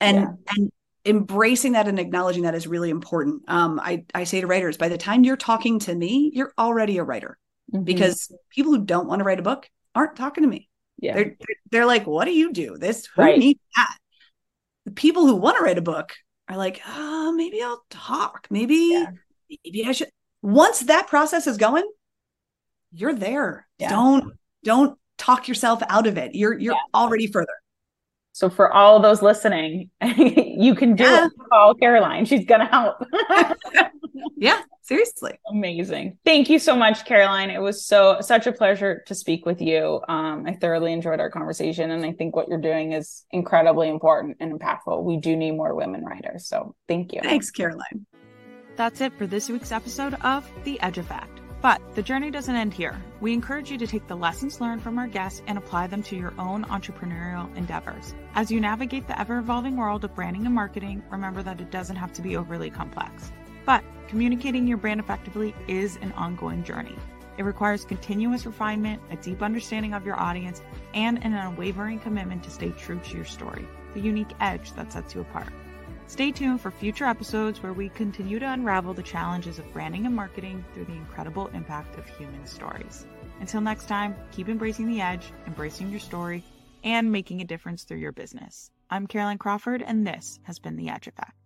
and Yeah. and embracing that and acknowledging that is really important. Um, I I say to writers, by the time you're talking to me, you're already a writer Mhm. because people who don't want to write a book aren't talking to me. yeah. They're they're- they're like, what do you do? This who Right. needs that? The people who want to write a book are like, oh, maybe I'll talk. Maybe Yeah. maybe I should. Once that process is going, you're there. Yeah. Don't don't talk yourself out of it. You're you're Yeah. already further. So for all those listening, [laughs] you can do Yeah. it. Call Caroline. She's gonna help. [laughs] Yeah, seriously. Amazing. Thank you so much, Caroline. It was so such a pleasure to speak with you. Um, I thoroughly enjoyed our conversation, and I think what you're doing is incredibly important and impactful. We do need more women writers. So thank you. Thanks, Caroline. That's it for this week's episode of The Edge Effect. But the journey doesn't end here. We encourage you to take the lessons learned from our guests and apply them to your own entrepreneurial endeavors. As you navigate the ever evolving world of branding and marketing, remember that it doesn't have to be overly complex. But communicating your brand effectively is an ongoing journey. It requires continuous refinement, a deep understanding of your audience, and an unwavering commitment to stay true to your story, the unique edge that sets you apart. Stay tuned for future episodes where we continue to unravel the challenges of branding and marketing through the incredible impact of human stories. Until next time, keep embracing the edge, embracing your story, and making a difference through your business. I'm Caroline Crawford, and this has been The Edge Effect.